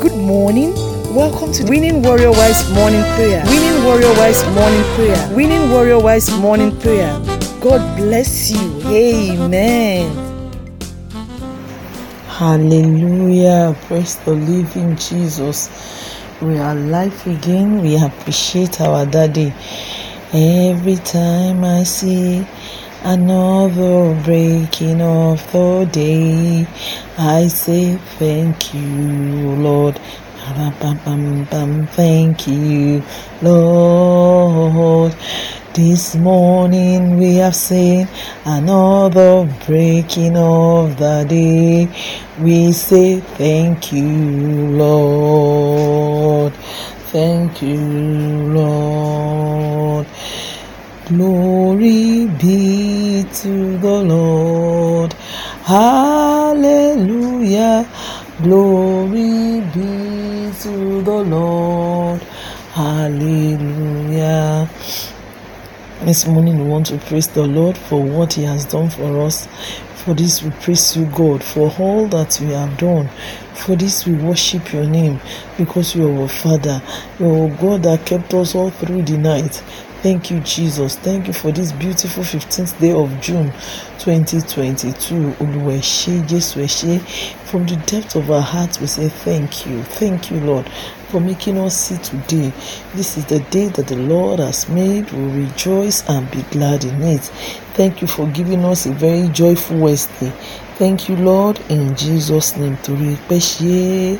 Good morning. Welcome to Winning Warrior Wise Morning Prayer. Winning Warrior Wise Morning Prayer. Winning Warrior Wise Morning Prayer. God bless you. Amen. Hallelujah. Praise the living Jesus. We are alive again. We appreciate our daddy. Every time I see another breaking of the day, I say thank you, Lord. Thank you, Lord. This morning we have seen another breaking of the day. We say thank you, Lord. Thank you, Lord. Glory be to the Lord. Hallelujah. Glory be to the Lord. Hallelujah. This morning we want to praise the Lord for what He has done for us. For this we praise you, God, for all that you have done. For this we worship your name because you are our Father. You are God that kept us all through the night. Thank you, Jesus. Thank you for this beautiful 15th day of June 2022. From the depth of our hearts, we say thank you. Thank you, Lord, for making us see today. This is the day that the Lord has made. We rejoice and be glad in it. Thank you for giving us a very joyful Wednesday. Thank you, Lord, in Jesus' name. Torí pé ṣe.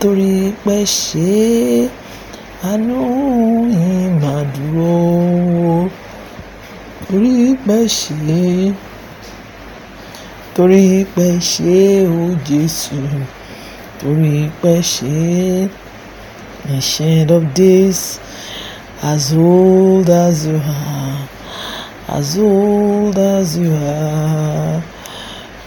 Torí pé ṣe àánú yín máa dúró. Torí pé ṣe torí pé ṣe ó Jésù. Torí pé ṣe ancient of days. As old as you are, as old as you are,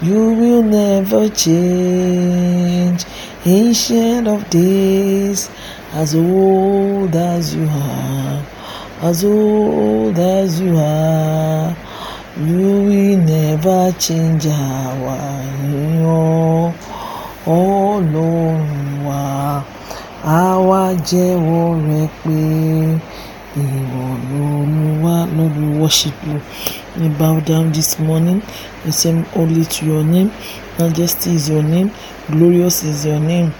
you will never change. Ancient of days, as old as you are, as old as you are, you will never change our èèyàn Ọlọ́run wa. Àwa jẹ́wọ́ rẹ. Lord, we worship you. We bow down this morning. We say, Holy to your name. Majesty is your name. Glorious is your name.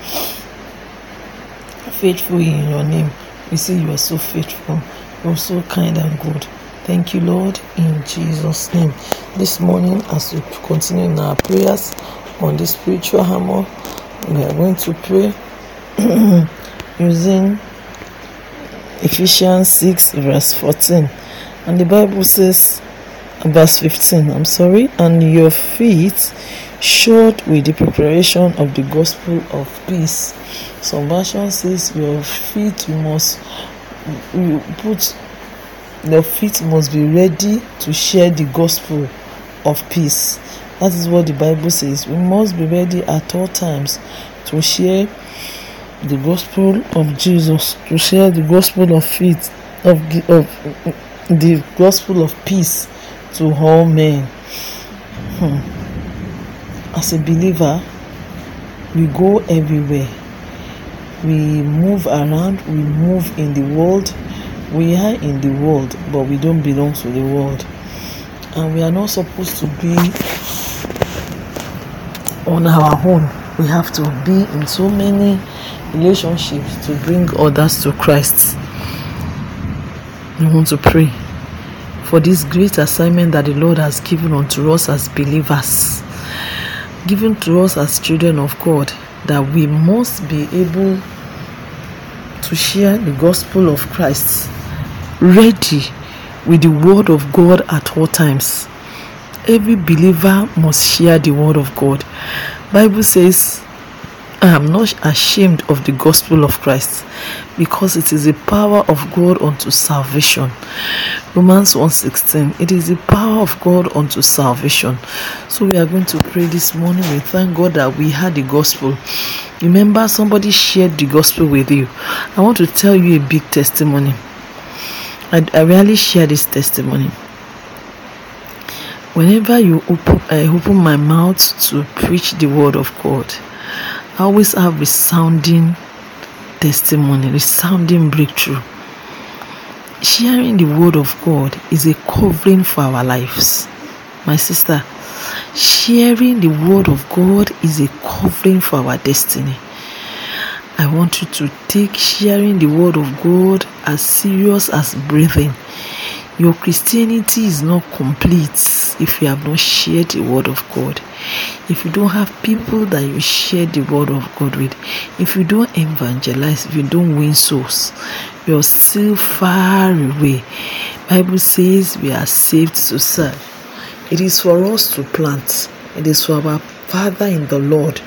Faithful in your name. We say you are so faithful. You are so kind and good. Thank you, Lord, in Jesus' name. This morning, as we continue in our prayers on the spiritual hammer, we are going to pray using Ephesians 6, verse 14. And the Bible says, verse 15, I'm sorry, and your feet shod with the preparation of the gospel of peace. Some version says your feet must you put your feet must be ready to share the gospel of peace. That is what the Bible says. We must be ready at all times to share the gospel of Jesus, to share the gospel of faith, of, of the gospel of peace to all men. Hmm. As a believer, we go everywhere. We move around, we move in the world. We are in the world, but we don't belong to the world. And we are not supposed to be on our own. We have to be in so many relationships to bring others to Christ. We want to pray for this great assignment that the Lord has given unto us as believers, given to us as children of God, that we must be able to share the gospel of Christ ready with the word of God at all times. Every believer must share the word of God. Bible says I am not ashamed of the gospel of Christ because it is the power of God unto salvation. Romans 1:16 It is the power of God unto salvation. So we are going to pray this morning. We thank God that we had the gospel. Remember somebody shared the gospel with you. I want to tell you a big testimony. I, I rarely share this testimony. whenever you open, I open my mouth to preach the word of God, I always have resounding testimony, resounding breakthrough. Sharing the word of God is a covering for our lives. My sister, sharing the word of God is a covering for our destiny. I want you to take sharing the word of God as serious as breathing. Your Christianity is not complete if you have not shared the word of God. If you don't have people that you share the word of God with, if you don't evangelize, if you don't win souls, you're still far away. Bible says we are saved to serve. It is for us to plant. It is for our Father in the Lord,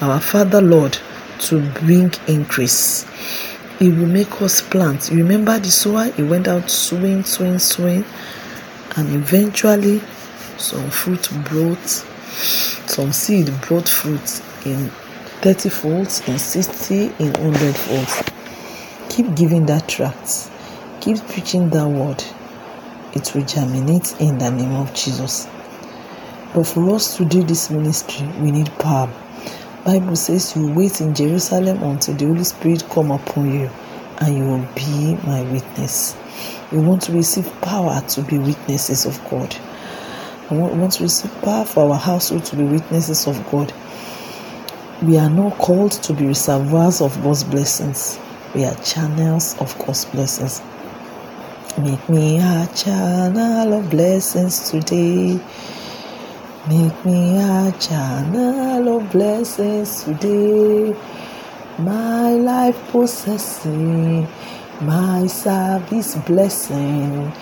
our Father Lord, to bring increase. He will make us plant. You remember the sower? He went out sowing, sowing, sowing, and eventually some fruit brought, some seed brought fruit in 30 folds, in 60, in 100 folds. Keep giving that tract. Keep preaching that word. It will germinate in the name of Jesus. But for us to do this ministry, we need power. Bible says you wait in Jerusalem until the Holy Spirit come upon you and you will be my witness. You want to receive power to be witnesses of God. We want to receive power for our household to be witnesses of God. We are not called to be reservoirs of God's blessings. We are channels of God's blessings. Make me a channel of blessings today. Make me a channel of blessings today. My life possessing, my service blessing.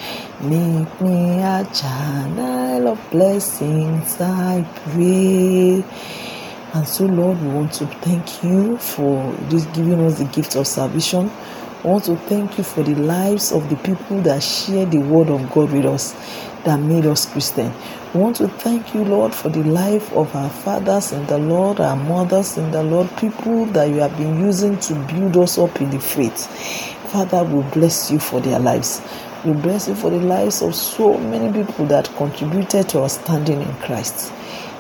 Make me a channel of blessings, I pray. And so, Lord, we want to thank you for just giving us the gift of salvation. I want to thank you for the lives of the people that share the word of God with us, that made us Christian. We want to thank you, Lord, for the life of our fathers in the Lord, our mothers in the Lord, people that you have been using to build us up in the faith. Father, we bless you for their lives. We bless you for the lives of so many people that contributed to our standing in Christ.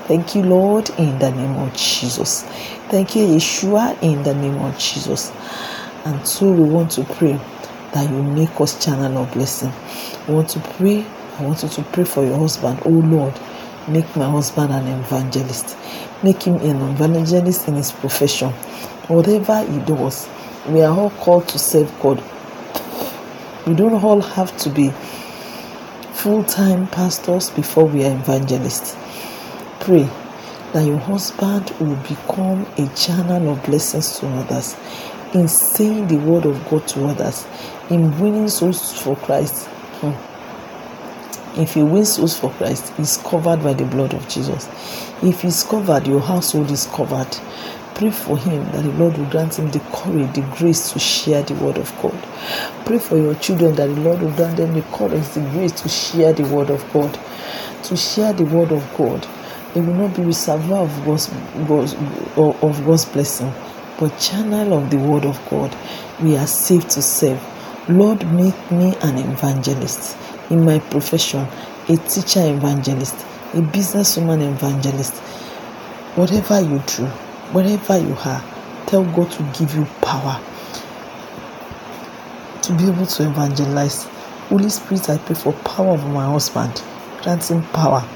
Thank you, Lord, in the name of Jesus. Thank you, Yeshua, in the name of Jesus. And so we want to pray that you make us channel of blessing. We want to pray. I want you to pray for your husband. Oh Lord, make my husband an evangelist. Make him an evangelist in his profession. Whatever he does, we are all called to serve God. We don't all have to be full time pastors before we are evangelists. Pray that your husband will become a channel of blessings to others in saying the word of God to others, in winning souls for Christ. Hmm. If he wins souls for Christ, he's covered by the blood of Jesus. If he's covered, your household is covered. Pray for him that the Lord will grant him the courage, the grace to share the word of God. Pray for your children that the Lord will grant them the courage, the grace to share the word of God. To share the word of God. They will not be reservoir of God's, God's, of God's blessing but channel of the word of God. We are saved to serve. Lord, make me an evangelist in my profession, a teacher evangelist, a businesswoman evangelist. Whatever you do, wherever you are, tell God to give you power to be able to evangelize. Holy Spirit, I pray for power over my husband. Grant him power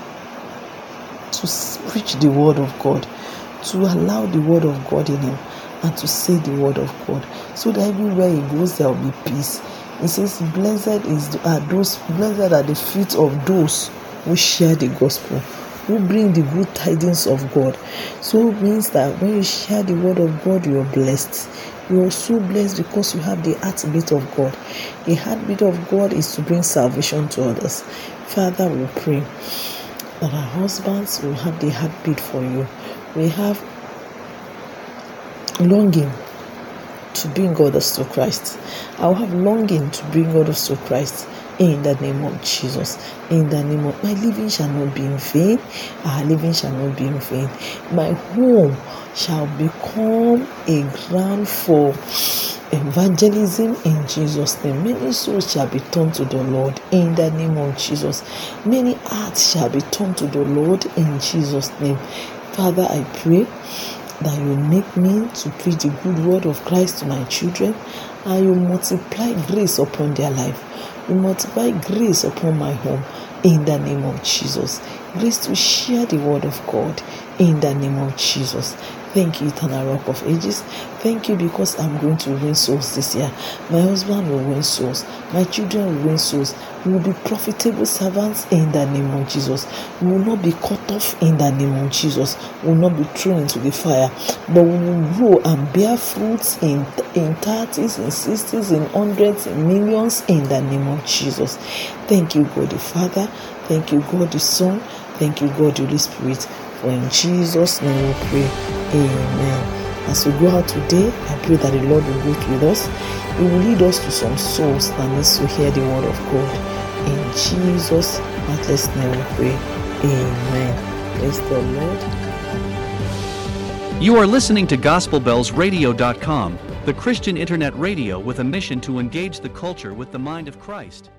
to preach the word of God, to allow the word of God in him and to say the word of God. So that everywhere he goes, there will be peace. He says, Blessed is are those blessed are the feet of those who share the gospel, who bring the good tidings of God. So it means that when you share the word of God, you're blessed. You're so blessed because you have the heartbeat of God. The heartbeat of God is to bring salvation to others. Father, we pray that our husbands will have the heartbeat for you. We have longing to bring others to Christ. I'll have longing to bring others to Christ in the name of Jesus. In the name of my living shall not be in vain. Our living shall not be in vain. My home shall become a ground for evangelism in Jesus' name. Many souls shall be turned to the Lord in the name of Jesus. Many hearts shall be turned to the Lord in Jesus' name. Father, I pray that you make me to preach the good word of Christ to my children and you multiply grace upon their life. You multiply grace upon my home in the name of Jesus. Grace to share the word of God in the name of Jesus. Thank you, Eternal Rock of Ages. Thank you because I'm going to win souls this year. My husband will win souls. My children will win souls. We will be profitable servants in the name of Jesus. We will not be cut off in the name of Jesus. We will not be thrown into the fire, but we will grow and bear fruits in in 30s, in 60s, in hundreds, in millions in the name of Jesus. Thank you, God the Father. Thank you, God the Son. Thank you, God the Holy Spirit. For in Jesus' name we pray. Amen. As we go out today, I pray that the Lord will go with us. He will lead us to some souls that needs to hear the word of God. In Jesus' matchless name we pray. Amen. Praise the Lord. You are listening to GospelBellsRadio.com, the Christian internet radio with a mission to engage the culture with the mind of Christ.